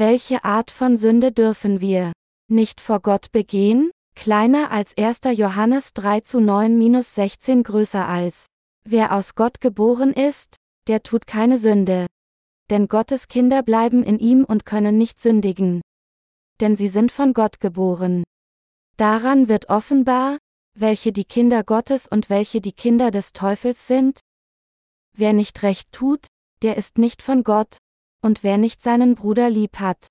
welche Art von Sünde dürfen wir nicht vor Gott begehen? Kleiner als 1. Johannes 3 zu 9 16 größer als. Wer aus Gott geboren ist, der tut keine Sünde. Denn Gottes Kinder bleiben in ihm und können nicht sündigen. Denn sie sind von Gott geboren. Daran wird offenbar, welche die Kinder Gottes und welche die Kinder des Teufels sind. Wer nicht recht tut, der ist nicht von Gott, und wer nicht seinen Bruder lieb hat.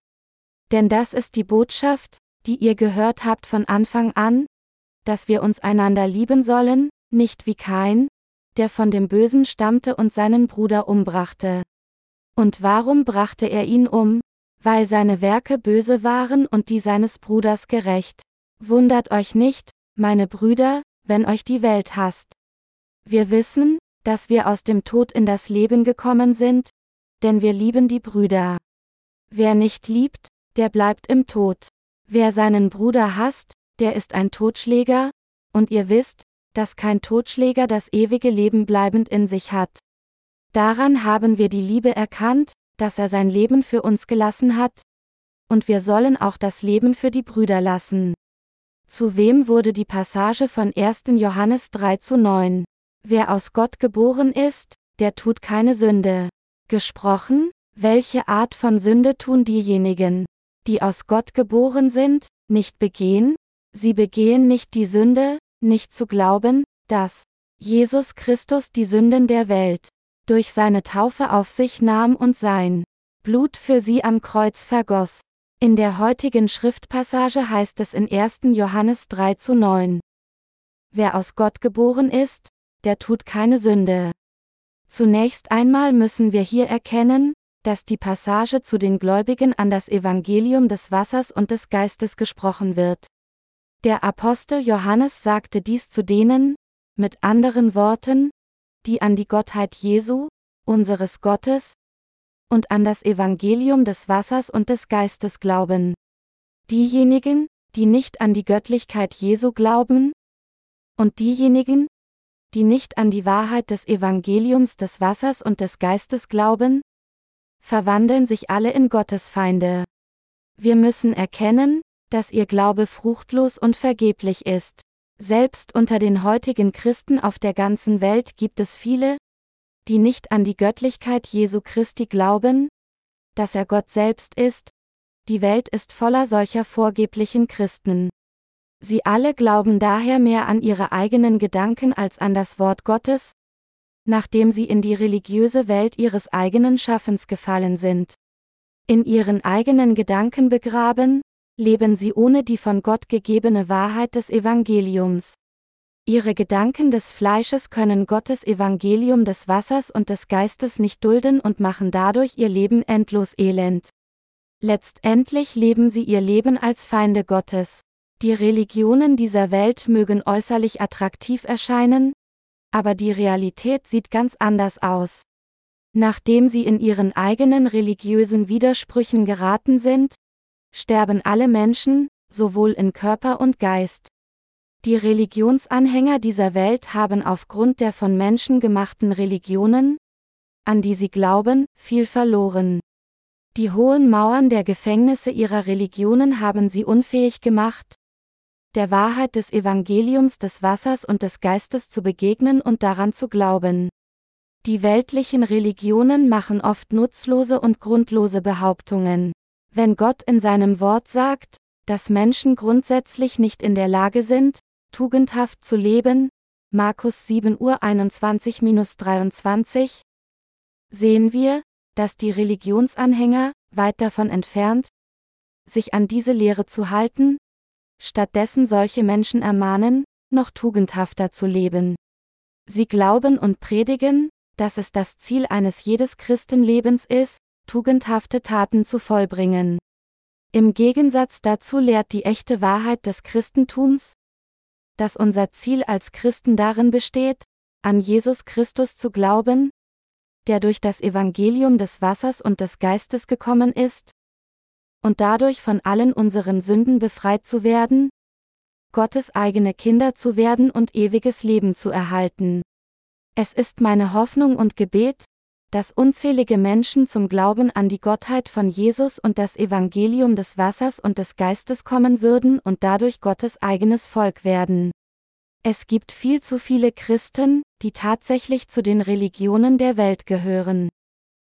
Denn das ist die Botschaft, die ihr gehört habt von Anfang an, dass wir uns einander lieben sollen, nicht wie Kain, der von dem Bösen stammte und seinen Bruder umbrachte. Und warum brachte er ihn um? Weil seine Werke böse waren und die seines Bruders gerecht. Wundert euch nicht, meine Brüder, wenn euch die Welt hasst. Wir wissen, dass wir aus dem Tod in das Leben gekommen sind, denn wir lieben die Brüder. Wer nicht liebt, der bleibt im Tod. Wer seinen Bruder hasst, der ist ein Totschläger, und ihr wisst, dass kein Totschläger das ewige Leben bleibend in sich hat. Daran haben wir die Liebe erkannt, dass er sein Leben für uns gelassen hat, und wir sollen auch das Leben für die Brüder lassen. Zu wem wurde die Passage von 1. Johannes 3 zu 9? Wer aus Gott geboren ist, der tut keine Sünde. Gesprochen, welche Art von Sünde tun diejenigen, die aus Gott geboren sind, nicht begehen? Sie begehen nicht die Sünde, nicht zu glauben, dass Jesus Christus die Sünden der Welt durch seine Taufe auf sich nahm und sein Blut für sie am Kreuz vergoss. In der heutigen Schriftpassage heißt es in 1. Johannes 3 zu 9. Wer aus Gott geboren ist, der tut keine Sünde. Zunächst einmal müssen wir hier erkennen, dass die Passage zu den Gläubigen an das Evangelium des Wassers und des Geistes gesprochen wird. Der Apostel Johannes sagte dies zu denen, mit anderen Worten, die an die Gottheit Jesu, unseres Gottes, und an das Evangelium des Wassers und des Geistes glauben. Diejenigen, die nicht an die Göttlichkeit Jesu glauben, und diejenigen, die nicht an die Wahrheit des Evangeliums des Wassers und des Geistes glauben, verwandeln sich alle in Gottesfeinde. Wir müssen erkennen, dass ihr Glaube fruchtlos und vergeblich ist. Selbst unter den heutigen Christen auf der ganzen Welt gibt es viele, die nicht an die Göttlichkeit Jesu Christi glauben, dass er Gott selbst ist, die Welt ist voller solcher vorgeblichen Christen. Sie alle glauben daher mehr an ihre eigenen Gedanken als an das Wort Gottes, nachdem sie in die religiöse Welt ihres eigenen Schaffens gefallen sind. In ihren eigenen Gedanken begraben, leben sie ohne die von Gott gegebene Wahrheit des Evangeliums. Ihre Gedanken des Fleisches können Gottes Evangelium des Wassers und des Geistes nicht dulden und machen dadurch ihr Leben endlos elend. Letztendlich leben sie ihr Leben als Feinde Gottes. Die Religionen dieser Welt mögen äußerlich attraktiv erscheinen, aber die Realität sieht ganz anders aus. Nachdem sie in ihren eigenen religiösen Widersprüchen geraten sind, sterben alle Menschen, sowohl in Körper und Geist. Die Religionsanhänger dieser Welt haben aufgrund der von Menschen gemachten Religionen, an die sie glauben, viel verloren. Die hohen Mauern der Gefängnisse ihrer Religionen haben sie unfähig gemacht, der Wahrheit des Evangeliums des Wassers und des Geistes zu begegnen und daran zu glauben. Die weltlichen Religionen machen oft nutzlose und grundlose Behauptungen. Wenn Gott in seinem Wort sagt, dass Menschen grundsätzlich nicht in der Lage sind, tugendhaft zu leben, Markus 7 Uhr 21-23, sehen wir, dass die Religionsanhänger, weit davon entfernt, sich an diese Lehre zu halten, stattdessen solche Menschen ermahnen, noch tugendhafter zu leben. Sie glauben und predigen, dass es das Ziel eines jedes Christenlebens ist, tugendhafte Taten zu vollbringen. Im Gegensatz dazu lehrt die echte Wahrheit des Christentums, dass unser Ziel als Christen darin besteht, an Jesus Christus zu glauben, der durch das Evangelium des Wassers und des Geistes gekommen ist, und dadurch von allen unseren Sünden befreit zu werden, Gottes eigene Kinder zu werden und ewiges Leben zu erhalten. Es ist meine Hoffnung und Gebet, dass unzählige Menschen zum Glauben an die Gottheit von Jesus und das Evangelium des Wassers und des Geistes kommen würden und dadurch Gottes eigenes Volk werden. Es gibt viel zu viele Christen, die tatsächlich zu den Religionen der Welt gehören.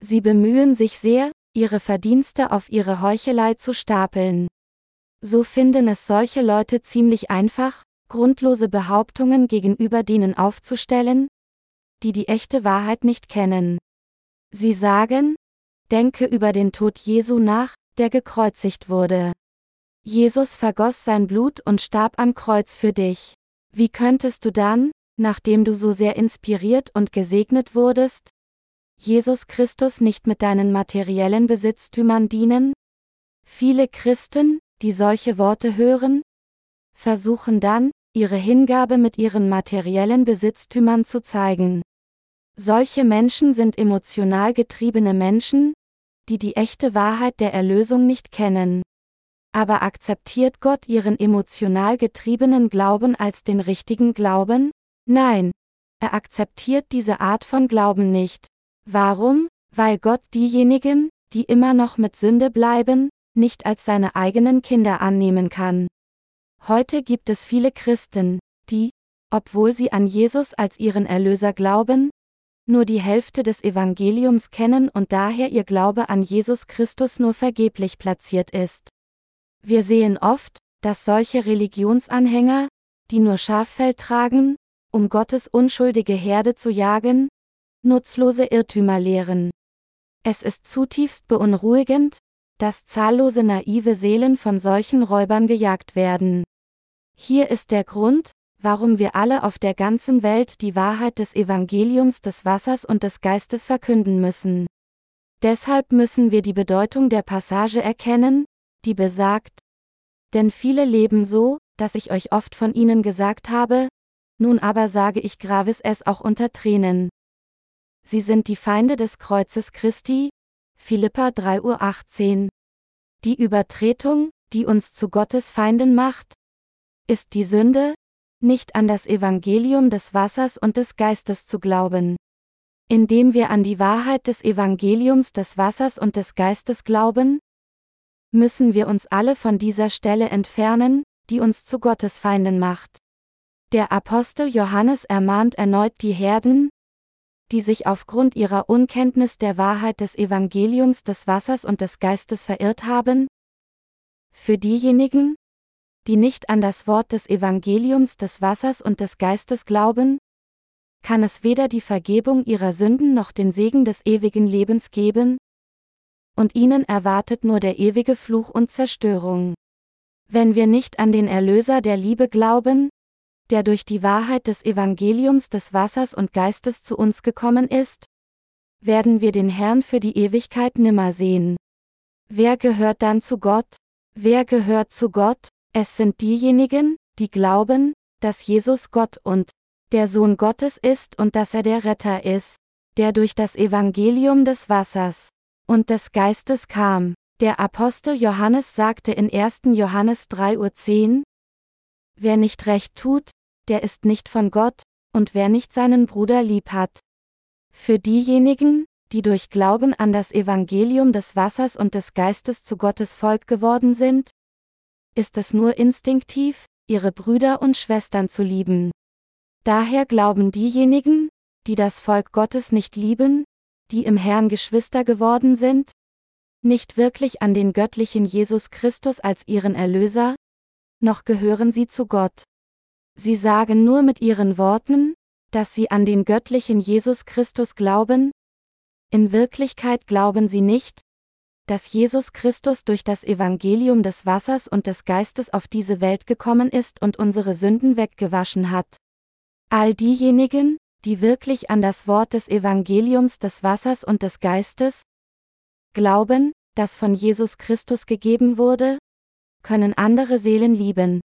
Sie bemühen sich sehr, ihre Verdienste auf ihre Heuchelei zu stapeln. So finden es solche Leute ziemlich einfach, grundlose Behauptungen gegenüber denen aufzustellen, die die echte Wahrheit nicht kennen. Sie sagen, denke über den Tod Jesu nach, der gekreuzigt wurde. Jesus vergoss sein Blut und starb am Kreuz für dich. Wie könntest du dann, nachdem du so sehr inspiriert und gesegnet wurdest, Jesus Christus nicht mit deinen materiellen Besitztümern dienen? Viele Christen, die solche Worte hören, versuchen dann, ihre Hingabe mit ihren materiellen Besitztümern zu zeigen. Solche Menschen sind emotional getriebene Menschen, die die echte Wahrheit der Erlösung nicht kennen. Aber akzeptiert Gott ihren emotional getriebenen Glauben als den richtigen Glauben? Nein. Er akzeptiert diese Art von Glauben nicht. Warum? Weil Gott diejenigen, die immer noch mit Sünde bleiben, nicht als seine eigenen Kinder annehmen kann. Heute gibt es viele Christen, die, obwohl sie an Jesus als ihren Erlöser glauben, nur die Hälfte des Evangeliums kennen und daher ihr Glaube an Jesus Christus nur vergeblich platziert ist. Wir sehen oft, dass solche Religionsanhänger, die nur Schaffell tragen, um Gottes unschuldige Herde zu jagen, nutzlose Irrtümer lehren. Es ist zutiefst beunruhigend, dass zahllose naive Seelen von solchen Räubern gejagt werden. Hier ist der Grund, warum wir alle auf der ganzen Welt die Wahrheit des Evangeliums des Wassers und des Geistes verkünden müssen. Deshalb müssen wir die Bedeutung der Passage erkennen, die besagt, denn viele leben so, dass ich euch oft von ihnen gesagt habe, nun aber sage ich gravis es auch unter Tränen. Sie sind die Feinde des Kreuzes Christi, Philippa 3.18 Uhr. Die Übertretung, die uns zu Gottes Feinden macht, ist die Sünde, nicht an das Evangelium des Wassers und des Geistes zu glauben. Indem wir an die Wahrheit des Evangeliums des Wassers und des Geistes glauben, müssen wir uns alle von dieser Stelle entfernen, die uns zu Gottes Feinden macht. Der Apostel Johannes ermahnt erneut die Herden, die sich aufgrund ihrer Unkenntnis der Wahrheit des Evangeliums des Wassers und des Geistes verirrt haben? Für diejenigen, die nicht an das Wort des Evangeliums des Wassers und des Geistes glauben, kann es weder die Vergebung ihrer Sünden noch den Segen des ewigen Lebens geben, und ihnen erwartet nur der ewige Fluch und Zerstörung. Wenn wir nicht an den Erlöser der Liebe glauben, der durch die Wahrheit des Evangeliums des Wassers und Geistes zu uns gekommen ist, werden wir den Herrn für die Ewigkeit nimmer sehen. Wer gehört dann zu Gott? Wer gehört zu Gott? Es sind diejenigen, die glauben, dass Jesus Gott und der Sohn Gottes ist und dass er der Retter ist, der durch das Evangelium des Wassers und des Geistes kam. Der Apostel Johannes sagte in 1. Johannes 3.10 Uhr, Wer nicht recht tut, der ist nicht von Gott, und wer nicht seinen Bruder lieb hat. Für diejenigen, die durch Glauben an das Evangelium des Wassers und des Geistes zu Gottes Volk geworden sind, ist es nur instinktiv, ihre Brüder und Schwestern zu lieben. Daher glauben diejenigen, die das Volk Gottes nicht lieben, die im Herrn Geschwister geworden sind, nicht wirklich an den göttlichen Jesus Christus als ihren Erlöser, noch gehören sie zu Gott. Sie sagen nur mit ihren Worten, dass sie an den göttlichen Jesus Christus glauben, in Wirklichkeit glauben sie nicht, dass Jesus Christus durch das Evangelium des Wassers und des Geistes auf diese Welt gekommen ist und unsere Sünden weggewaschen hat. All diejenigen, die wirklich an das Wort des Evangeliums des Wassers und des Geistes glauben, das von Jesus Christus gegeben wurde, können andere Seelen lieben,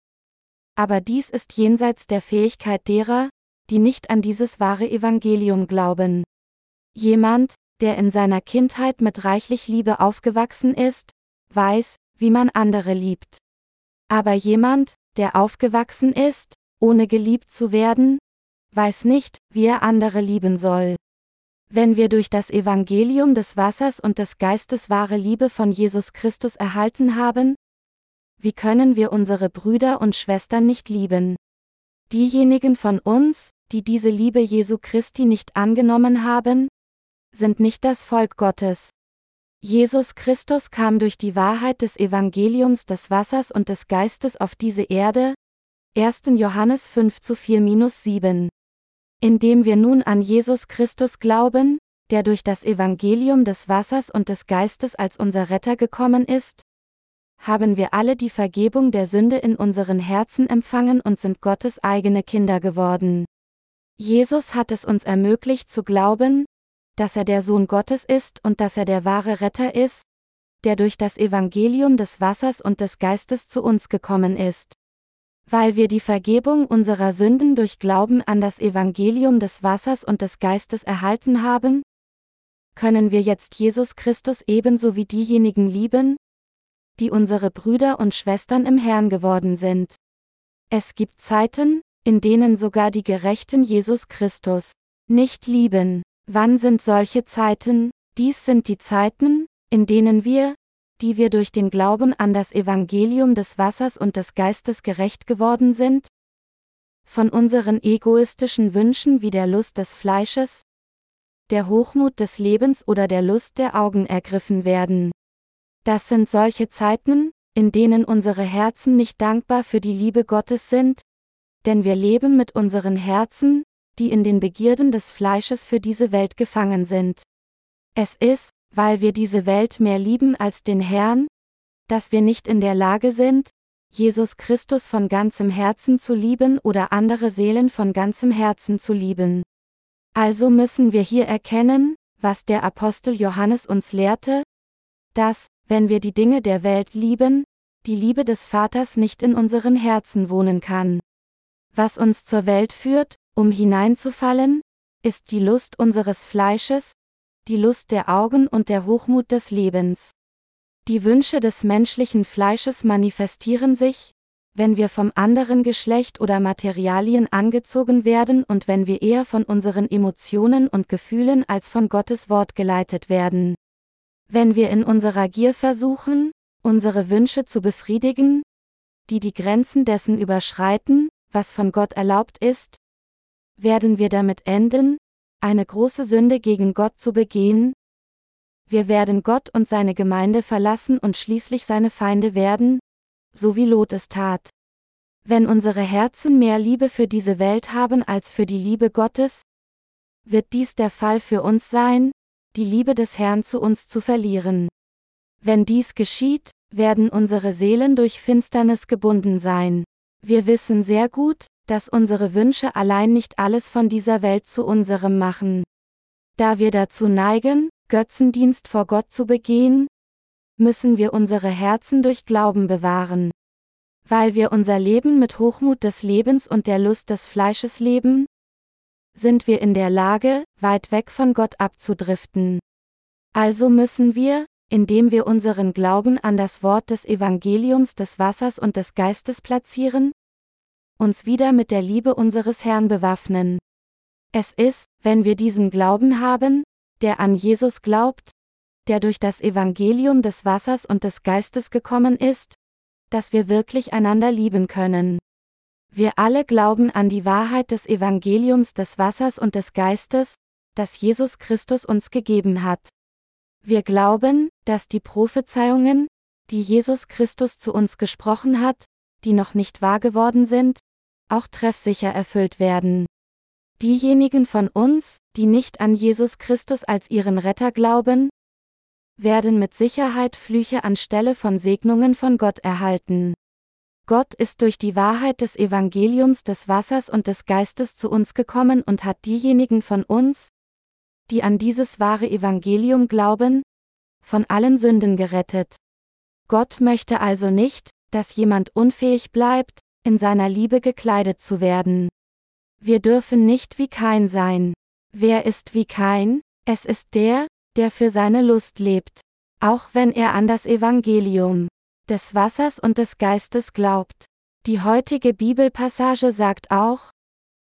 aber dies ist jenseits der Fähigkeit derer, die nicht an dieses wahre Evangelium glauben. Jemand, der in seiner Kindheit mit reichlich Liebe aufgewachsen ist, weiß, wie man andere liebt. Aber jemand, der aufgewachsen ist, ohne geliebt zu werden, weiß nicht, wie er andere lieben soll. Wenn wir durch das Evangelium des Wassers und des Geistes wahre Liebe von Jesus Christus erhalten haben, wie können wir unsere Brüder und Schwestern nicht lieben? Diejenigen von uns, die diese Liebe Jesu Christi nicht angenommen haben, sind nicht das Volk Gottes. Jesus Christus kam durch die Wahrheit des Evangeliums des Wassers und des Geistes auf diese Erde. 1. Johannes 5 zu 4-7. Indem wir nun an Jesus Christus glauben, der durch das Evangelium des Wassers und des Geistes als unser Retter gekommen ist, haben wir alle die Vergebung der Sünde in unseren Herzen empfangen und sind Gottes eigene Kinder geworden. Jesus hat es uns ermöglicht zu glauben, dass er der Sohn Gottes ist und dass er der wahre Retter ist, der durch das Evangelium des Wassers und des Geistes zu uns gekommen ist. Weil wir die Vergebung unserer Sünden durch Glauben an das Evangelium des Wassers und des Geistes erhalten haben, können wir jetzt Jesus Christus ebenso wie diejenigen lieben, die unsere Brüder und Schwestern im Herrn geworden sind. Es gibt Zeiten, in denen sogar die Gerechten Jesus Christus nicht lieben. Wann sind solche Zeiten? Dies sind die Zeiten, in denen wir, die wir durch den Glauben an das Evangelium des Wassers und des Geistes gerecht geworden sind, von unseren egoistischen Wünschen wie der Lust des Fleisches, der Hochmut des Lebens oder der Lust der Augen ergriffen werden. Das sind solche Zeiten, in denen unsere Herzen nicht dankbar für die Liebe Gottes sind, denn wir leben mit unseren Herzen, die in den Begierden des Fleisches für diese Welt gefangen sind. Es ist, weil wir diese Welt mehr lieben als den Herrn, dass wir nicht in der Lage sind, Jesus Christus von ganzem Herzen zu lieben oder andere Seelen von ganzem Herzen zu lieben. Also müssen wir hier erkennen, was der Apostel Johannes uns lehrte, dass, wenn wir die Dinge der Welt lieben, die Liebe des Vaters nicht in unseren Herzen wohnen kann. Was uns zur Welt führt, um hineinzufallen, ist die Lust unseres Fleisches, die Lust der Augen und der Hochmut des Lebens. Die Wünsche des menschlichen Fleisches manifestieren sich, wenn wir vom anderen Geschlecht oder Materialien angezogen werden und wenn wir eher von unseren Emotionen und Gefühlen als von Gottes Wort geleitet werden. Wenn wir in unserer Gier versuchen, unsere Wünsche zu befriedigen, die die Grenzen dessen überschreiten, was von Gott erlaubt ist, werden wir damit enden, eine große Sünde gegen Gott zu begehen? Wir werden Gott und seine Gemeinde verlassen und schließlich seine Feinde werden, so wie Lot es tat. Wenn unsere Herzen mehr Liebe für diese Welt haben als für die Liebe Gottes, wird dies der Fall für uns sein, die Liebe des Herrn zu uns zu verlieren. Wenn dies geschieht, werden unsere Seelen durch Finsternis gebunden sein. Wir wissen sehr gut, dass unsere Wünsche allein nicht alles von dieser Welt zu unserem machen. Da wir dazu neigen, Götzendienst vor Gott zu begehen, müssen wir unsere Herzen durch Glauben bewahren. Weil wir unser Leben mit Hochmut des Lebens und der Lust des Fleisches leben, sind wir in der Lage, weit weg von Gott abzudriften. Also müssen wir, indem wir unseren Glauben an das Wort des Evangeliums des Wassers und des Geistes platzieren, uns wieder mit der Liebe unseres Herrn bewaffnen. Es ist, wenn wir diesen Glauben haben, der an Jesus glaubt, der durch das Evangelium des Wassers und des Geistes gekommen ist, dass wir wirklich einander lieben können. Wir alle glauben an die Wahrheit des Evangeliums des Wassers und des Geistes, das Jesus Christus uns gegeben hat. Wir glauben, dass die Prophezeiungen, die Jesus Christus zu uns gesprochen hat, die noch nicht wahr geworden sind, auch treffsicher erfüllt werden. Diejenigen von uns, die nicht an Jesus Christus als ihren Retter glauben, werden mit Sicherheit Flüche anstelle von Segnungen von Gott erhalten. Gott ist durch die Wahrheit des Evangeliums des Wassers und des Geistes zu uns gekommen und hat diejenigen von uns, die an dieses wahre Evangelium glauben, von allen Sünden gerettet. Gott möchte also nicht, dass jemand unfähig bleibt, in seiner Liebe gekleidet zu werden. Wir dürfen nicht wie Kain sein. Wer ist wie Kain? Es ist der, der für seine Lust lebt, auch wenn er an das Evangelium des Wassers und des Geistes glaubt. Die heutige Bibelpassage sagt auch,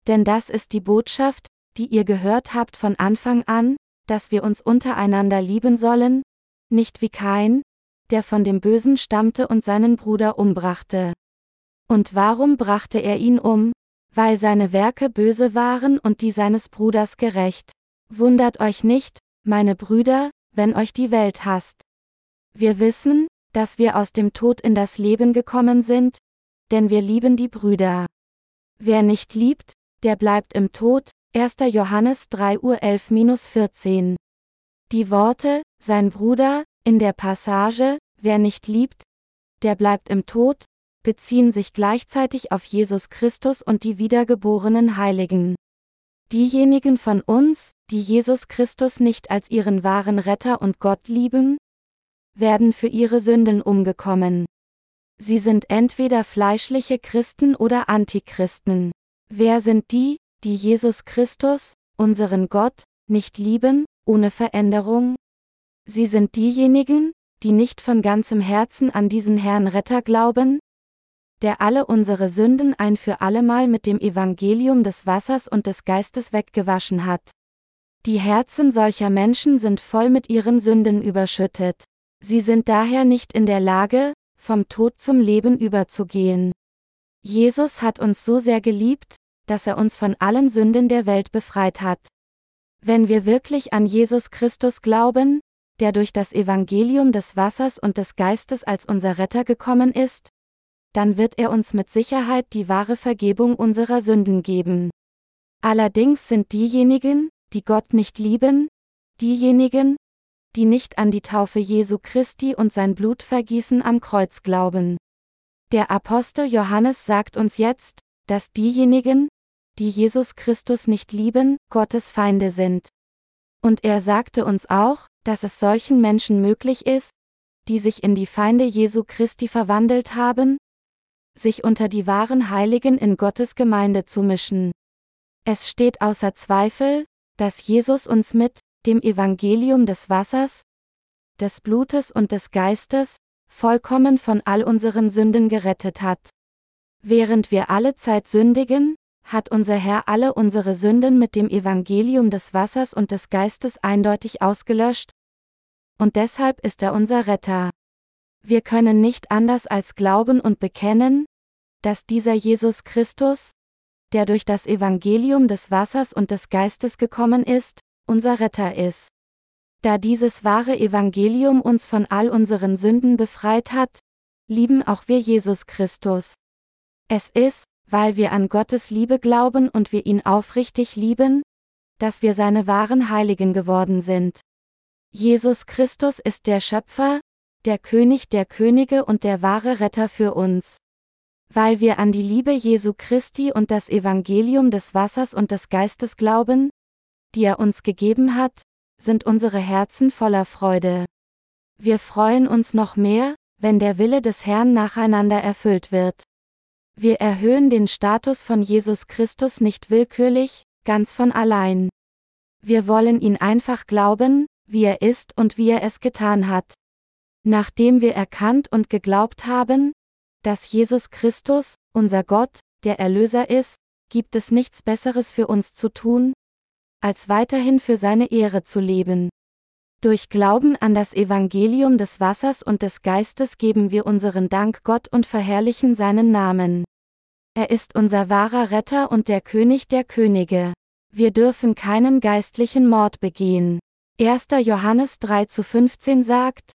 denn das ist die Botschaft, die ihr gehört habt von Anfang an, dass wir uns untereinander lieben sollen, nicht wie Kain, der von dem Bösen stammte und seinen Bruder umbrachte. Und warum brachte er ihn um? Weil seine Werke böse waren und die seines Bruders gerecht. Wundert euch nicht, meine Brüder, wenn euch die Welt hasst. Wir wissen, dass wir aus dem Tod in das Leben gekommen sind, denn wir lieben die Brüder. Wer nicht liebt, der bleibt im Tod, 1. Johannes 3 Uhr 11-14. Die Worte, sein Bruder, in der Passage, wer nicht liebt, der bleibt im Tod, beziehen sich gleichzeitig auf Jesus Christus und die wiedergeborenen Heiligen. Diejenigen von uns, die Jesus Christus nicht als ihren wahren Retter und Gott lieben, werden für ihre Sünden umgekommen. Sie sind entweder fleischliche Christen oder Antichristen. Wer sind die, die Jesus Christus, unseren Gott, nicht lieben, ohne Veränderung? Sie sind diejenigen, die nicht von ganzem Herzen an diesen Herrn Retter glauben, der alle unsere Sünden ein für allemal mit dem Evangelium des Wassers und des Geistes weggewaschen hat. Die Herzen solcher Menschen sind voll mit ihren Sünden überschüttet. Sie sind daher nicht in der Lage, vom Tod zum Leben überzugehen. Jesus hat uns so sehr geliebt, dass er uns von allen Sünden der Welt befreit hat. Wenn wir wirklich an Jesus Christus glauben, der durch das Evangelium des Wassers und des Geistes als unser Retter gekommen ist, dann wird er uns mit Sicherheit die wahre Vergebung unserer Sünden geben. Allerdings sind diejenigen, die Gott nicht lieben, diejenigen, die nicht an die Taufe Jesu Christi und sein Blutvergießen am Kreuz glauben. Der Apostel Johannes sagt uns jetzt, dass diejenigen, die Jesus Christus nicht lieben, Gottes Feinde sind. Und er sagte uns auch, dass es solchen Menschen möglich ist, die sich in die Feinde Jesu Christi verwandelt haben, sich unter die wahren Heiligen in Gottes Gemeinde zu mischen. Es steht außer Zweifel, dass Jesus uns mit dem Evangelium des Wassers, des Blutes und des Geistes, vollkommen von all unseren Sünden gerettet hat. Während wir alle Zeit sündigen, hat unser Herr alle unsere Sünden mit dem Evangelium des Wassers und des Geistes eindeutig ausgelöscht, und deshalb ist er unser Retter. Wir können nicht anders als glauben und bekennen, dass dieser Jesus Christus, der durch das Evangelium des Wassers und des Geistes gekommen ist, unser Retter ist. Da dieses wahre Evangelium uns von all unseren Sünden befreit hat, lieben auch wir Jesus Christus. Es ist, weil wir an Gottes Liebe glauben und wir ihn aufrichtig lieben, dass wir seine wahren Heiligen geworden sind. Jesus Christus ist der Schöpfer, der König der Könige und der wahre Retter für uns. Weil wir an die Liebe Jesu Christi und das Evangelium des Wassers und des Geistes glauben, die er uns gegeben hat, sind unsere Herzen voller Freude. Wir freuen uns noch mehr, wenn der Wille des Herrn nacheinander erfüllt wird. Wir erhöhen den Status von Jesus Christus nicht willkürlich, ganz von allein. Wir wollen ihn einfach glauben, wie er ist und wie er es getan hat. Nachdem wir erkannt und geglaubt haben, dass Jesus Christus, unser Gott, der Erlöser ist, gibt es nichts Besseres für uns zu tun, als weiterhin für seine Ehre zu leben. Durch Glauben an das Evangelium des Wassers und des Geistes geben wir unseren Dank Gott und verherrlichen seinen Namen. Er ist unser wahrer Retter und der König der Könige. Wir dürfen keinen geistlichen Mord begehen. 1. Johannes 3 zu 15 sagt,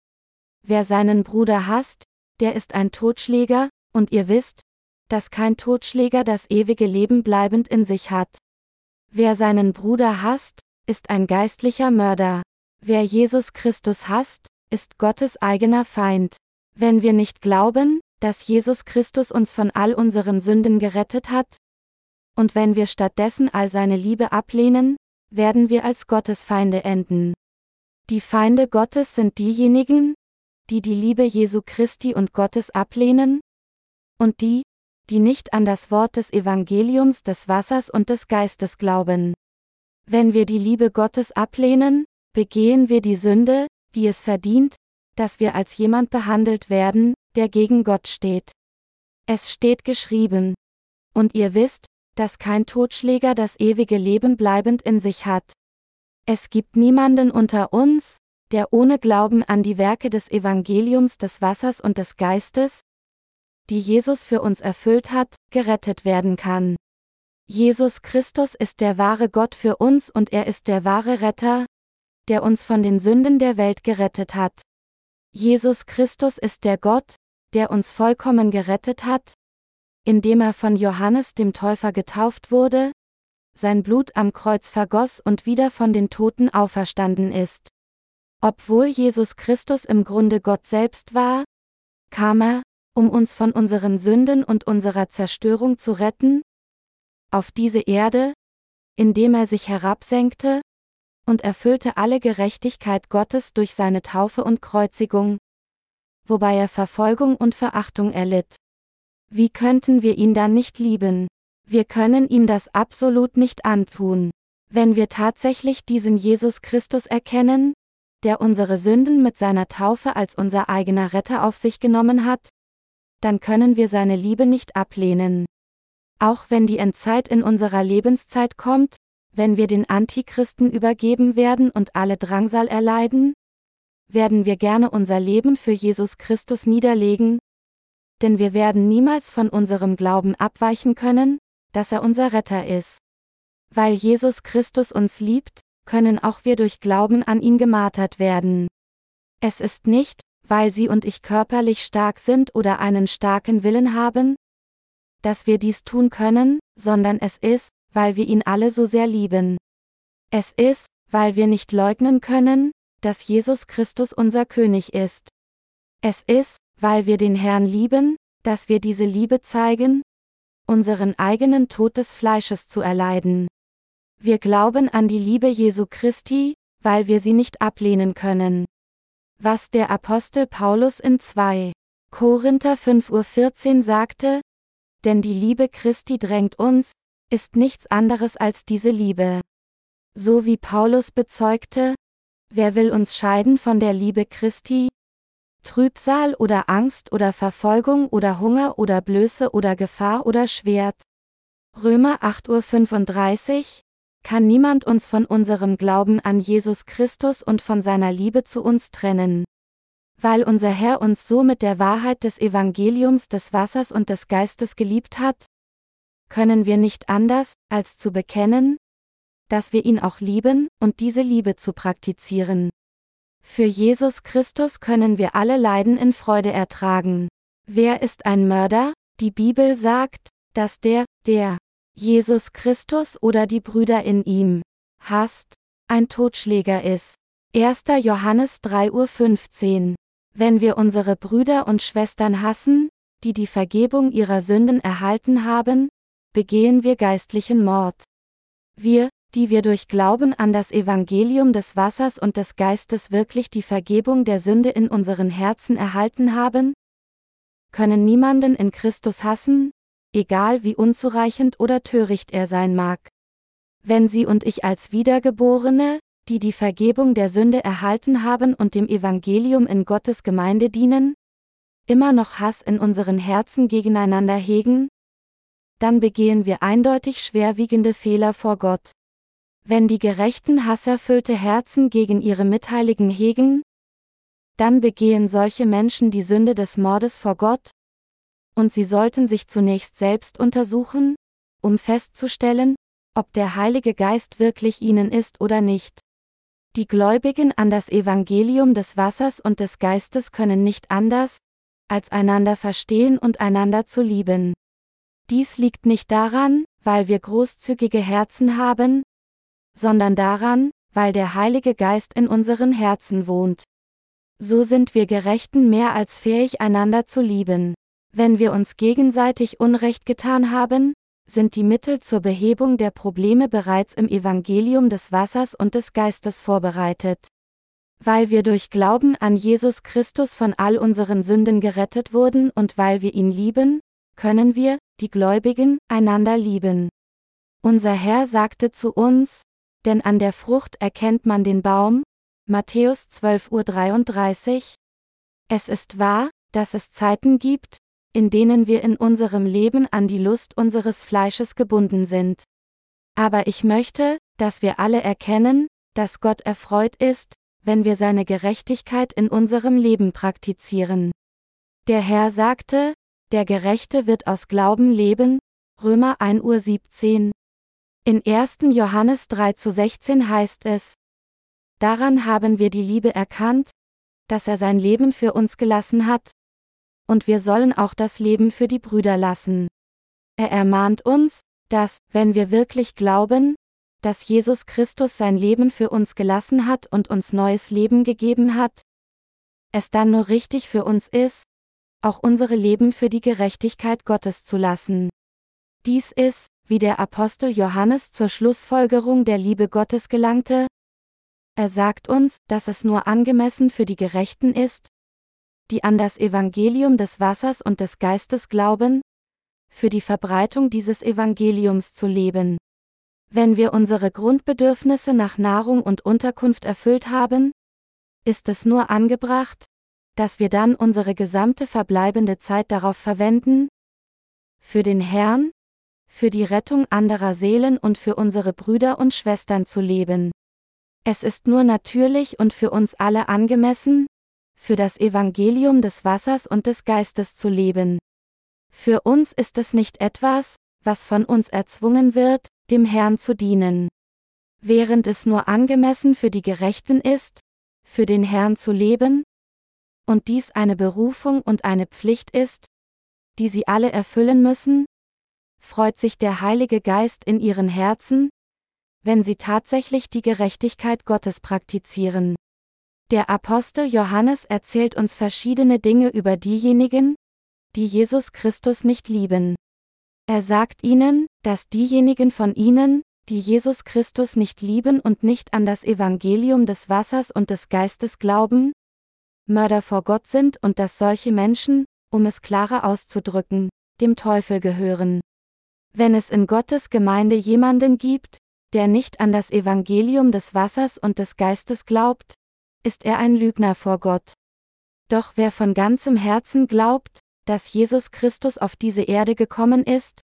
Wer seinen Bruder hasst, der ist ein Totschläger, und ihr wisst, dass kein Totschläger das ewige Leben bleibend in sich hat. Wer seinen Bruder hasst, ist ein geistlicher Mörder. Wer Jesus Christus hasst, ist Gottes eigener Feind. Wenn wir nicht glauben, dass Jesus Christus uns von all unseren Sünden gerettet hat, und wenn wir stattdessen all seine Liebe ablehnen, werden wir als Gottesfeinde enden. Die Feinde Gottes sind diejenigen, die die Liebe Jesu Christi und Gottes ablehnen, und die, die nicht an das Wort des Evangeliums des Wassers und des Geistes glauben. Wenn wir die Liebe Gottes ablehnen, begehen wir die Sünde, die es verdient, dass wir als jemand behandelt werden, der gegen Gott steht. Es steht geschrieben. Und ihr wisst, dass kein Totschläger das ewige Leben bleibend in sich hat. Es gibt niemanden unter uns, der ohne Glauben an die Werke des Evangeliums des Wassers und des Geistes, die Jesus für uns erfüllt hat, gerettet werden kann. Jesus Christus ist der wahre Gott für uns und er ist der wahre Retter, der uns von den Sünden der Welt gerettet hat. Jesus Christus ist der Gott, der uns vollkommen gerettet hat, indem er von Johannes dem Täufer getauft wurde, sein Blut am Kreuz vergoss und wieder von den Toten auferstanden ist. Obwohl Jesus Christus im Grunde Gott selbst war, kam er, um uns von unseren Sünden und unserer Zerstörung zu retten, auf diese Erde, indem er sich herabsenkte, und erfüllte alle Gerechtigkeit Gottes durch seine Taufe und Kreuzigung, wobei er Verfolgung und Verachtung erlitt. Wie könnten wir ihn dann nicht lieben? Wir können ihm das absolut nicht antun. Wenn wir tatsächlich diesen Jesus Christus erkennen, der unsere Sünden mit seiner Taufe als unser eigener Retter auf sich genommen hat, dann können wir seine Liebe nicht ablehnen. Auch wenn die Endzeit in unserer Lebenszeit kommt, wenn wir den Antichristen übergeben werden und alle Drangsal erleiden, werden wir gerne unser Leben für Jesus Christus niederlegen, denn wir werden niemals von unserem Glauben abweichen können, dass er unser Retter ist. Weil Jesus Christus uns liebt, können auch wir durch Glauben an ihn gemartert werden. Es ist nicht, weil Sie und ich körperlich stark sind oder einen starken Willen haben, dass wir dies tun können, sondern es ist, weil wir ihn alle so sehr lieben. Es ist, weil wir nicht leugnen können, dass Jesus Christus unser König ist. Es ist, weil wir den Herrn lieben, dass wir diese Liebe zeigen, unseren eigenen Tod des Fleisches zu erleiden. Wir glauben an die Liebe Jesu Christi, weil wir sie nicht ablehnen können. Was der Apostel Paulus in 2 Korinther 5.14 Uhr sagte, denn die Liebe Christi drängt uns, ist nichts anderes als diese Liebe. So wie Paulus bezeugte, wer will uns scheiden von der Liebe Christi? Trübsal oder Angst oder Verfolgung oder Hunger oder Blöße oder Gefahr oder Schwert. Römer 8.35 Uhr, kann niemand uns von unserem Glauben an Jesus Christus und von seiner Liebe zu uns trennen. Weil unser Herr uns so mit der Wahrheit des Evangeliums des Wassers und des Geistes geliebt hat, können wir nicht anders, als zu bekennen, dass wir ihn auch lieben und diese Liebe zu praktizieren. Für Jesus Christus können wir alle Leiden in Freude ertragen. Wer ist ein Mörder? Die Bibel sagt, dass der, der Jesus Christus oder die Brüder in ihm hasst, ein Totschläger ist. 1. Johannes 3.15 Uhr. Wenn wir unsere Brüder und Schwestern hassen, die die Vergebung ihrer Sünden erhalten haben, begehen wir geistlichen Mord. Wir, die wir durch Glauben an das Evangelium des Wassers und des Geistes wirklich die Vergebung der Sünde in unseren Herzen erhalten haben, können niemanden in Christus hassen, egal wie unzureichend oder töricht er sein mag. Wenn Sie und ich als Wiedergeborene, die die Vergebung der Sünde erhalten haben und dem Evangelium in Gottes Gemeinde dienen, immer noch Hass in unseren Herzen gegeneinander hegen, dann begehen wir eindeutig schwerwiegende Fehler vor Gott. Wenn die gerechten hasserfüllte Herzen gegen ihre Mitheiligen hegen, dann begehen solche Menschen die Sünde des Mordes vor Gott, und sie sollten sich zunächst selbst untersuchen, um festzustellen, ob der Heilige Geist wirklich ihnen ist oder nicht. Die Gläubigen an das Evangelium des Wassers und des Geistes können nicht anders, als einander verstehen und einander zu lieben. Dies liegt nicht daran, weil wir großzügige Herzen haben, sondern daran, weil der Heilige Geist in unseren Herzen wohnt. So sind wir Gerechten mehr als fähig einander zu lieben. Wenn wir uns gegenseitig Unrecht getan haben, sind die Mittel zur Behebung der Probleme bereits im Evangelium des Wassers und des Geistes vorbereitet. Weil wir durch Glauben an Jesus Christus von all unseren Sünden gerettet wurden und weil wir ihn lieben, können wir, die Gläubigen, einander lieben. Unser Herr sagte zu uns, denn an der Frucht erkennt man den Baum, Matthäus 12.33 Uhr. Es ist wahr, dass es Zeiten gibt, in denen wir in unserem Leben an die Lust unseres Fleisches gebunden sind. Aber ich möchte, dass wir alle erkennen, dass Gott erfreut ist, wenn wir seine Gerechtigkeit in unserem Leben praktizieren. Der Herr sagte, der Gerechte wird aus Glauben leben, Römer 1 Uhr 17. In 1. Johannes 3 zu 16 heißt es, Daran haben wir die Liebe erkannt, dass er sein Leben für uns gelassen hat, und wir sollen auch das Leben für die Brüder lassen. Er ermahnt uns, dass, wenn wir wirklich glauben, dass Jesus Christus sein Leben für uns gelassen hat und uns neues Leben gegeben hat, es dann nur richtig für uns ist, auch unsere Leben für die Gerechtigkeit Gottes zu lassen. Dies ist, wie der Apostel Johannes zur Schlussfolgerung der Liebe Gottes gelangte. Er sagt uns, dass es nur angemessen für die Gerechten ist, die an das Evangelium des Wassers und des Geistes glauben, für die Verbreitung dieses Evangeliums zu leben. Wenn wir unsere Grundbedürfnisse nach Nahrung und Unterkunft erfüllt haben, ist es nur angebracht, dass wir dann unsere gesamte verbleibende Zeit darauf verwenden, für den Herrn, für die Rettung anderer Seelen und für unsere Brüder und Schwestern zu leben. Es ist nur natürlich und für uns alle angemessen, für das Evangelium des Wassers und des Geistes zu leben. Für uns ist es nicht etwas, was von uns erzwungen wird, dem Herrn zu dienen. Während es nur angemessen für die Gerechten ist, für den Herrn zu leben, und dies eine Berufung und eine Pflicht ist, die sie alle erfüllen müssen, freut sich der Heilige Geist in ihren Herzen, wenn sie tatsächlich die Gerechtigkeit Gottes praktizieren. Der Apostel Johannes erzählt uns verschiedene Dinge über diejenigen, die Jesus Christus nicht lieben. Er sagt ihnen, dass diejenigen von ihnen, die Jesus Christus nicht lieben und nicht an das Evangelium des Wassers und des Geistes glauben, Mörder vor Gott sind und dass solche Menschen, um es klarer auszudrücken, dem Teufel gehören. Wenn es in Gottes Gemeinde jemanden gibt, der nicht an das Evangelium des Wassers und des Geistes glaubt, ist er ein Lügner vor Gott. Doch wer von ganzem Herzen glaubt, dass Jesus Christus auf diese Erde gekommen ist,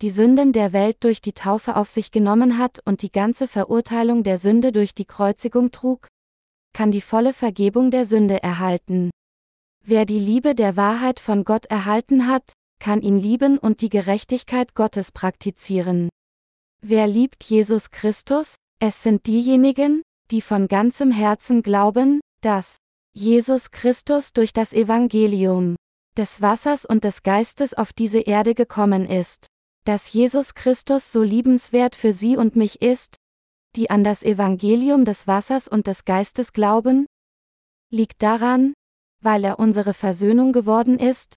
die Sünden der Welt durch die Taufe auf sich genommen hat und die ganze Verurteilung der Sünde durch die Kreuzigung trug, kann die volle Vergebung der Sünde erhalten. Wer die Liebe der Wahrheit von Gott erhalten hat, kann ihn lieben und die Gerechtigkeit Gottes praktizieren. Wer liebt Jesus Christus? Es sind diejenigen, die von ganzem Herzen glauben, dass Jesus Christus durch das Evangelium des Wassers und des Geistes auf diese Erde gekommen ist, dass Jesus Christus so liebenswert für sie und mich ist, die an das Evangelium des Wassers und des Geistes glauben, liegt daran, weil er unsere Versöhnung geworden ist,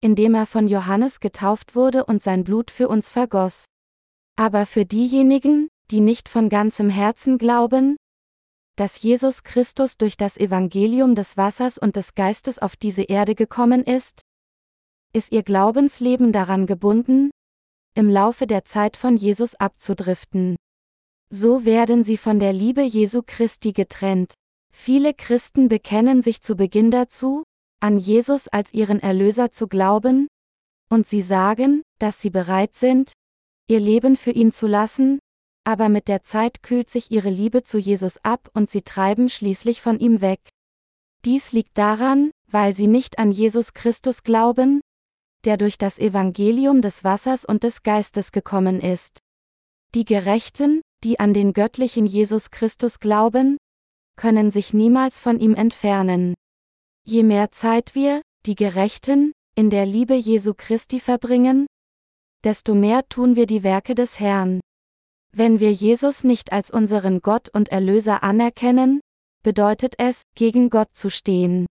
indem er von Johannes getauft wurde und sein Blut für uns vergoss. Aber für diejenigen, die nicht von ganzem Herzen glauben, dass Jesus Christus durch das Evangelium des Wassers und des Geistes auf diese Erde gekommen ist? Ist ihr Glaubensleben daran gebunden, im Laufe der Zeit von Jesus abzudriften? So werden sie von der Liebe Jesu Christi getrennt. Viele Christen bekennen sich zu Beginn dazu, an Jesus als ihren Erlöser zu glauben, und sie sagen, dass sie bereit sind, ihr Leben für ihn zu lassen, aber mit der Zeit kühlt sich ihre Liebe zu Jesus ab und sie treiben schließlich von ihm weg. Dies liegt daran, weil sie nicht an Jesus Christus glauben, der durch das Evangelium des Wassers und des Geistes gekommen ist. Die Gerechten, die an den göttlichen Jesus Christus glauben, können sich niemals von ihm entfernen. Je mehr Zeit wir, die Gerechten, in der Liebe Jesu Christi verbringen, desto mehr tun wir die Werke des Herrn. Wenn wir Jesus nicht als unseren Gott und Erlöser anerkennen, bedeutet es, gegen Gott zu stehen.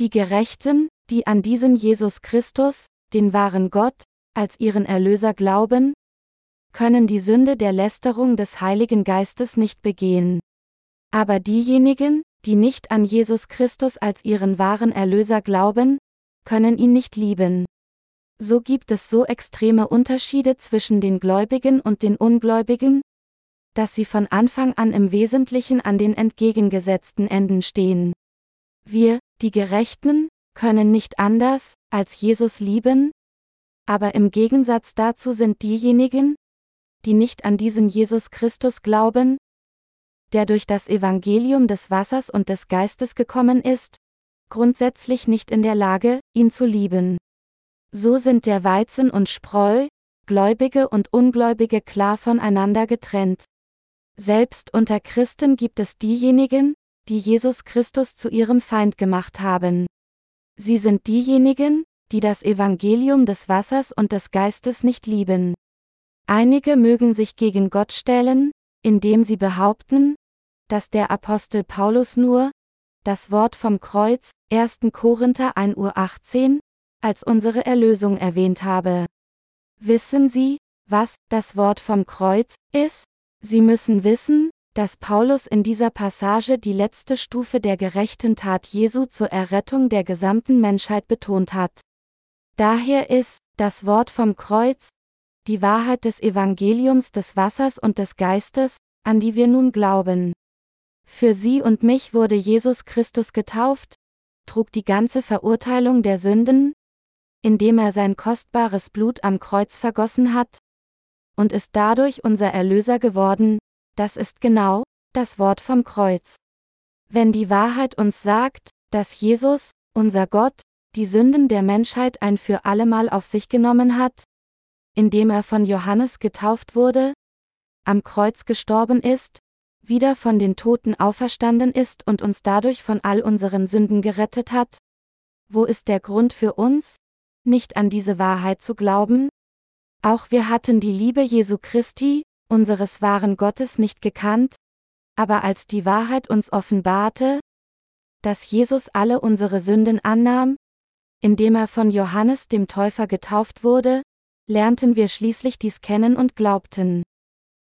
Die Gerechten, die an diesen Jesus Christus, den wahren Gott, als ihren Erlöser glauben, können die Sünde der Lästerung des Heiligen Geistes nicht begehen. Aber diejenigen, die nicht an Jesus Christus als ihren wahren Erlöser glauben, können ihn nicht lieben. So gibt es so extreme Unterschiede zwischen den Gläubigen und den Ungläubigen, dass sie von Anfang an im Wesentlichen an den entgegengesetzten Enden stehen. Wir, die Gerechten, können nicht anders, als Jesus lieben, aber im Gegensatz dazu sind diejenigen, die nicht an diesen Jesus Christus glauben, der durch das Evangelium des Wassers und des Geistes gekommen ist, grundsätzlich nicht in der Lage, ihn zu lieben. So sind der Weizen und Spreu, Gläubige und Ungläubige klar voneinander getrennt. Selbst unter Christen gibt es diejenigen, die Jesus Christus zu ihrem Feind gemacht haben. Sie sind diejenigen, die das Evangelium des Wassers und des Geistes nicht lieben. Einige mögen sich gegen Gott stellen, indem sie behaupten, dass der Apostel Paulus nur das Wort vom Kreuz, 1. Korinther 1 Uhr 18, als unsere Erlösung erwähnt habe. Wissen Sie, was das Wort vom Kreuz ist? Sie müssen wissen, dass Paulus in dieser Passage die letzte Stufe der gerechten Tat Jesu zur Errettung der gesamten Menschheit betont hat. Daher ist das Wort vom Kreuz, die Wahrheit des Evangeliums des Wassers und des Geistes, an die wir nun glauben. Für sie und mich wurde Jesus Christus getauft, trug die ganze Verurteilung der Sünden, indem er sein kostbares Blut am Kreuz vergossen hat, und ist dadurch unser Erlöser geworden, das ist genau das Wort vom Kreuz. Wenn die Wahrheit uns sagt, dass Jesus, unser Gott, die Sünden der Menschheit ein für allemal auf sich genommen hat, indem er von Johannes getauft wurde, am Kreuz gestorben ist, wieder von den Toten auferstanden ist und uns dadurch von all unseren Sünden gerettet hat? Wo ist der Grund für uns, nicht an diese Wahrheit zu glauben? Auch wir hatten die Liebe Jesu Christi, unseres wahren Gottes nicht gekannt, aber als die Wahrheit uns offenbarte, dass Jesus alle unsere Sünden annahm, indem er von Johannes dem Täufer getauft wurde, lernten wir schließlich dies kennen und glaubten.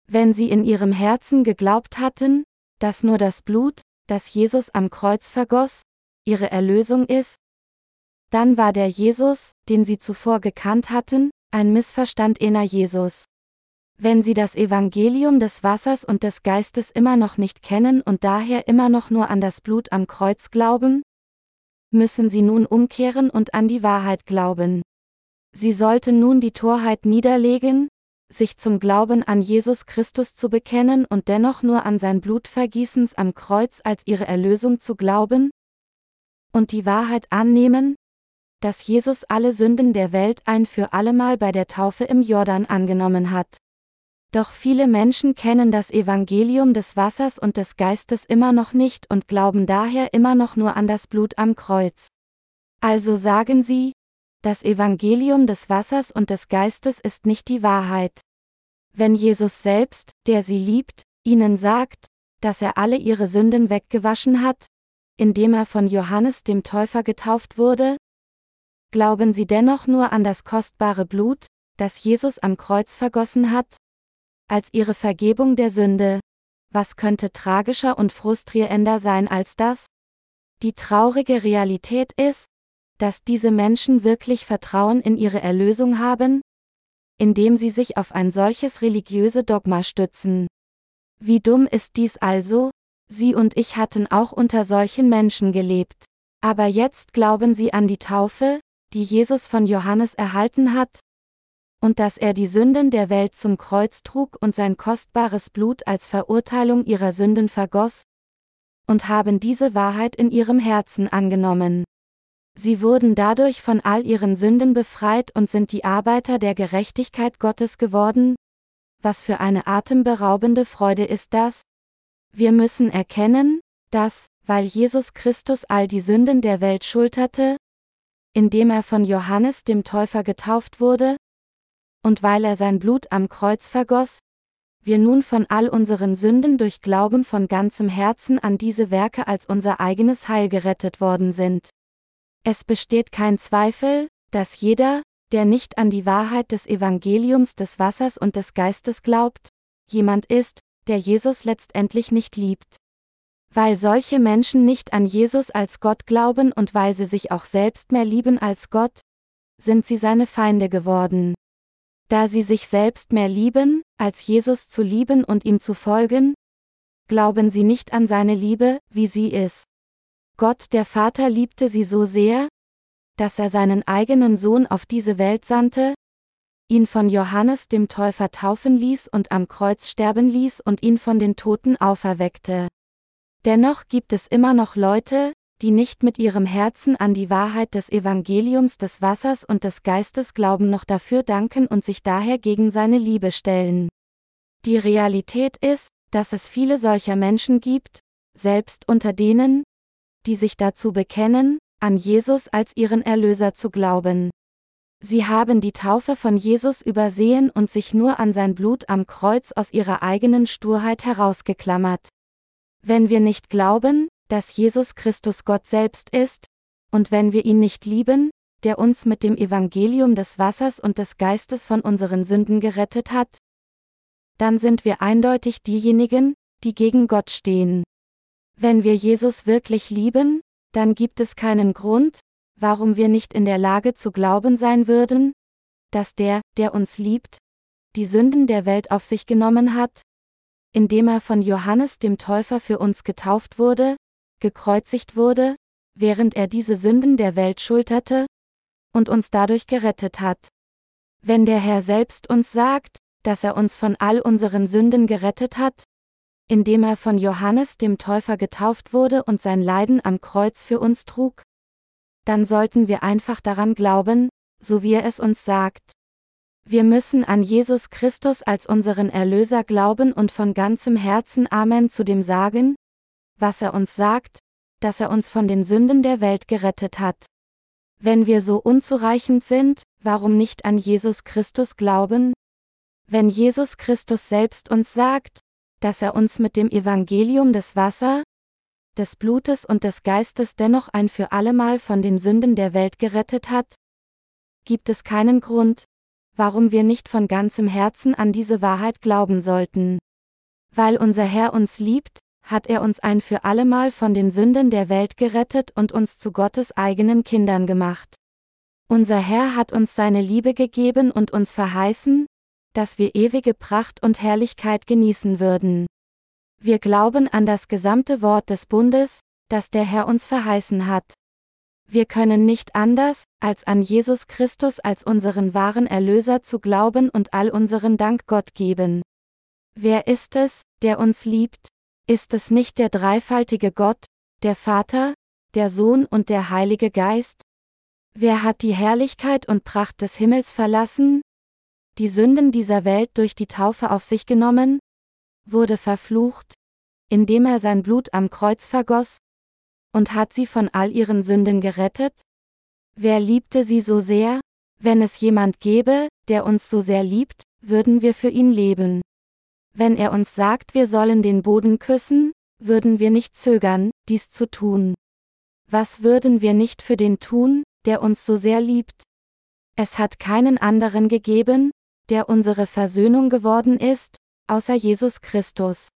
Wenn sie in ihrem Herzen geglaubt hatten, dass nur das Blut, das Jesus am Kreuz vergoss, ihre Erlösung ist, dann war der Jesus, den sie zuvor gekannt hatten, ein Missverstand inner Jesus. Wenn Sie das Evangelium des Wassers und des Geistes immer noch nicht kennen und daher immer noch nur an das Blut am Kreuz glauben, müssen Sie nun umkehren und an die Wahrheit glauben. Sie sollten nun die Torheit niederlegen, sich zum Glauben an Jesus Christus zu bekennen und dennoch nur an sein Blutvergießens am Kreuz als ihre Erlösung zu glauben? Und die Wahrheit annehmen, dass Jesus alle Sünden der Welt ein für allemal bei der Taufe im Jordan angenommen hat. Doch viele Menschen kennen das Evangelium des Wassers und des Geistes immer noch nicht und glauben daher immer noch nur an das Blut am Kreuz. Also sagen sie, das Evangelium des Wassers und des Geistes ist nicht die Wahrheit. Wenn Jesus selbst, der sie liebt, ihnen sagt, dass er alle ihre Sünden weggewaschen hat, indem er von Johannes dem Täufer getauft wurde? Glauben sie dennoch nur an das kostbare Blut, das Jesus am Kreuz vergossen hat? als ihre Vergebung der Sünde. Was könnte tragischer und frustrierender sein als das? Die traurige Realität ist, dass diese Menschen wirklich Vertrauen in ihre Erlösung haben, indem sie sich auf ein solches religiöse Dogma stützen. Wie dumm ist dies also? Sie und ich hatten auch unter solchen Menschen gelebt. Aber jetzt glauben sie an die Taufe, die Jesus von Johannes erhalten hat, und dass er die Sünden der Welt zum Kreuz trug und sein kostbares Blut als Verurteilung ihrer Sünden vergoss, und haben diese Wahrheit in ihrem Herzen angenommen. Sie wurden dadurch von all ihren Sünden befreit und sind die Arbeiter der Gerechtigkeit Gottes geworden? Was für eine atemberaubende Freude ist das? Wir müssen erkennen, dass, weil Jesus Christus all die Sünden der Welt schulterte, indem er von Johannes dem Täufer getauft wurde, und weil er sein Blut am Kreuz vergoss, wir nun von all unseren Sünden durch Glauben von ganzem Herzen an diese Werke als unser eigenes Heil gerettet worden sind. Es besteht kein Zweifel, dass jeder, der nicht an die Wahrheit des Evangeliums des Wassers und des Geistes glaubt, jemand ist, der Jesus letztendlich nicht liebt. Weil solche Menschen nicht an Jesus als Gott glauben und weil sie sich auch selbst mehr lieben als Gott, sind sie seine Feinde geworden. Da sie sich selbst mehr lieben, als Jesus zu lieben und ihm zu folgen? Glauben sie nicht an seine Liebe, wie sie ist. Gott der Vater liebte sie so sehr, dass er seinen eigenen Sohn auf diese Welt sandte, ihn von Johannes dem Täufer taufen ließ und am Kreuz sterben ließ und ihn von den Toten auferweckte. Dennoch gibt es immer noch Leute, die nicht mit ihrem Herzen an die Wahrheit des Evangeliums des Wassers und des Geistes glauben noch dafür danken und sich daher gegen seine Liebe stellen. Die Realität ist, dass es viele solcher Menschen gibt, selbst unter denen, die sich dazu bekennen, an Jesus als ihren Erlöser zu glauben. Sie haben die Taufe von Jesus übersehen und sich nur an sein Blut am Kreuz aus ihrer eigenen Sturheit herausgeklammert. Wenn wir nicht glauben, dass Jesus Christus Gott selbst ist, und wenn wir ihn nicht lieben, der uns mit dem Evangelium des Wassers und des Geistes von unseren Sünden gerettet hat, dann sind wir eindeutig diejenigen, die gegen Gott stehen. Wenn wir Jesus wirklich lieben, dann gibt es keinen Grund, warum wir nicht in der Lage zu glauben sein würden, dass der, der uns liebt, die Sünden der Welt auf sich genommen hat, indem er von Johannes dem Täufer für uns getauft wurde, gekreuzigt wurde, während er diese Sünden der Welt schulterte, und uns dadurch gerettet hat. Wenn der Herr selbst uns sagt, dass er uns von all unseren Sünden gerettet hat, indem er von Johannes dem Täufer getauft wurde und sein Leiden am Kreuz für uns trug, dann sollten wir einfach daran glauben, so wie er es uns sagt. Wir müssen an Jesus Christus als unseren Erlöser glauben und von ganzem Herzen Amen zu dem sagen, was er uns sagt, dass er uns von den Sünden der Welt gerettet hat. Wenn wir so unzureichend sind, warum nicht an Jesus Christus glauben? Wenn Jesus Christus selbst uns sagt, dass er uns mit dem Evangelium des Wasser, des Blutes und des Geistes dennoch ein für allemal von den Sünden der Welt gerettet hat? Gibt es keinen Grund, warum wir nicht von ganzem Herzen an diese Wahrheit glauben sollten? Weil unser Herr uns liebt, hat er uns ein für allemal von den Sünden der Welt gerettet und uns zu Gottes eigenen Kindern gemacht. Unser Herr hat uns seine Liebe gegeben und uns verheißen, dass wir ewige Pracht und Herrlichkeit genießen würden. Wir glauben an das gesamte Wort des Bundes, das der Herr uns verheißen hat. Wir können nicht anders, als an Jesus Christus als unseren wahren Erlöser zu glauben und all unseren Dank Gott geben. Wer ist es, der uns liebt? Ist es nicht der dreifaltige Gott, der Vater, der Sohn und der Heilige Geist? Wer hat die Herrlichkeit und Pracht des Himmels verlassen, die Sünden dieser Welt durch die Taufe auf sich genommen, wurde verflucht, indem er sein Blut am Kreuz vergoss, und hat sie von all ihren Sünden gerettet? Wer liebte sie so sehr? Wenn es jemand gäbe, der uns so sehr liebt, würden wir für ihn leben. Wenn er uns sagt, wir sollen den Boden küssen, würden wir nicht zögern, dies zu tun. Was würden wir nicht für den tun, der uns so sehr liebt? Es hat keinen anderen gegeben, der unsere Versöhnung geworden ist, außer Jesus Christus.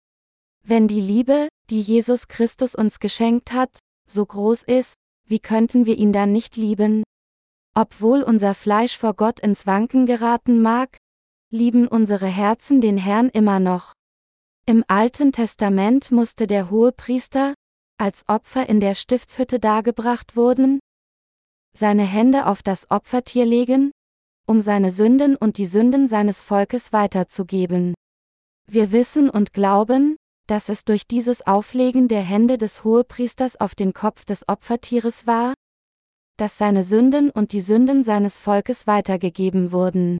Wenn die Liebe, die Jesus Christus uns geschenkt hat, so groß ist, wie könnten wir ihn dann nicht lieben? Obwohl unser Fleisch vor Gott ins Wanken geraten mag, lieben unsere Herzen den Herrn immer noch. Im Alten Testament musste der Hohepriester, als Opfer in der Stiftshütte dargebracht wurden, seine Hände auf das Opfertier legen, um seine Sünden und die Sünden seines Volkes weiterzugeben. Wir wissen und glauben, dass es durch dieses Auflegen der Hände des Hohepriesters auf den Kopf des Opfertieres war, dass seine Sünden und die Sünden seines Volkes weitergegeben wurden.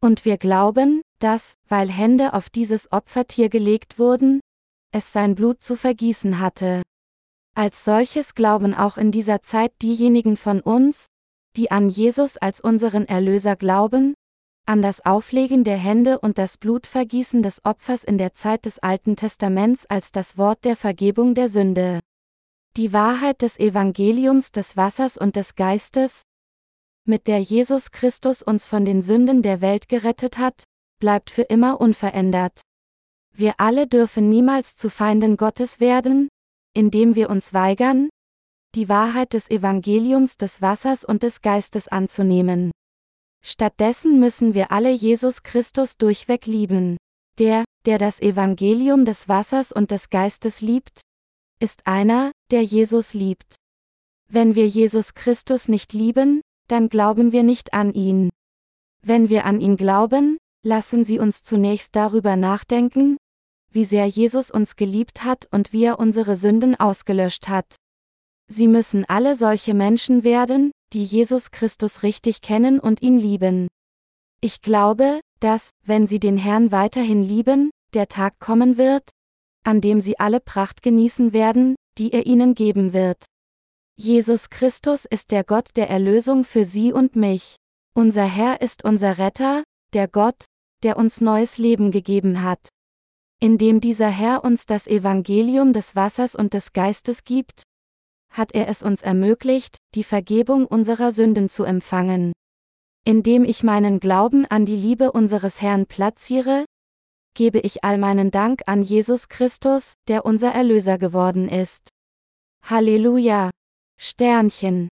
Und wir glauben, dass, weil Hände auf dieses Opfertier gelegt wurden, es sein Blut zu vergießen hatte. Als solches glauben auch in dieser Zeit diejenigen von uns, die an Jesus als unseren Erlöser glauben, an das Auflegen der Hände und das Blutvergießen des Opfers in der Zeit des Alten Testaments als das Wort der Vergebung der Sünde. Die Wahrheit des Evangeliums des Wassers und des Geistes, mit der Jesus Christus uns von den Sünden der Welt gerettet hat, bleibt für immer unverändert. Wir alle dürfen niemals zu Feinden Gottes werden, indem wir uns weigern, die Wahrheit des Evangeliums des Wassers und des Geistes anzunehmen. Stattdessen müssen wir alle Jesus Christus durchweg lieben. Der, der das Evangelium des Wassers und des Geistes liebt, ist einer, der Jesus liebt. Wenn wir Jesus Christus nicht lieben, dann glauben wir nicht an ihn. Wenn wir an ihn glauben, lassen Sie uns zunächst darüber nachdenken, wie sehr Jesus uns geliebt hat und wie er unsere Sünden ausgelöscht hat. Sie müssen alle solche Menschen werden, die Jesus Christus richtig kennen und ihn lieben. Ich glaube, dass, wenn Sie den Herrn weiterhin lieben, der Tag kommen wird, an dem Sie alle Pracht genießen werden, die er Ihnen geben wird. Jesus Christus ist der Gott der Erlösung für Sie und mich. Unser Herr ist unser Retter, der Gott, der uns neues Leben gegeben hat. Indem dieser Herr uns das Evangelium des Wassers und des Geistes gibt, hat er es uns ermöglicht, die Vergebung unserer Sünden zu empfangen. Indem ich meinen Glauben an die Liebe unseres Herrn platziere, gebe ich all meinen Dank an Jesus Christus, der unser Erlöser geworden ist. Halleluja! Sternchen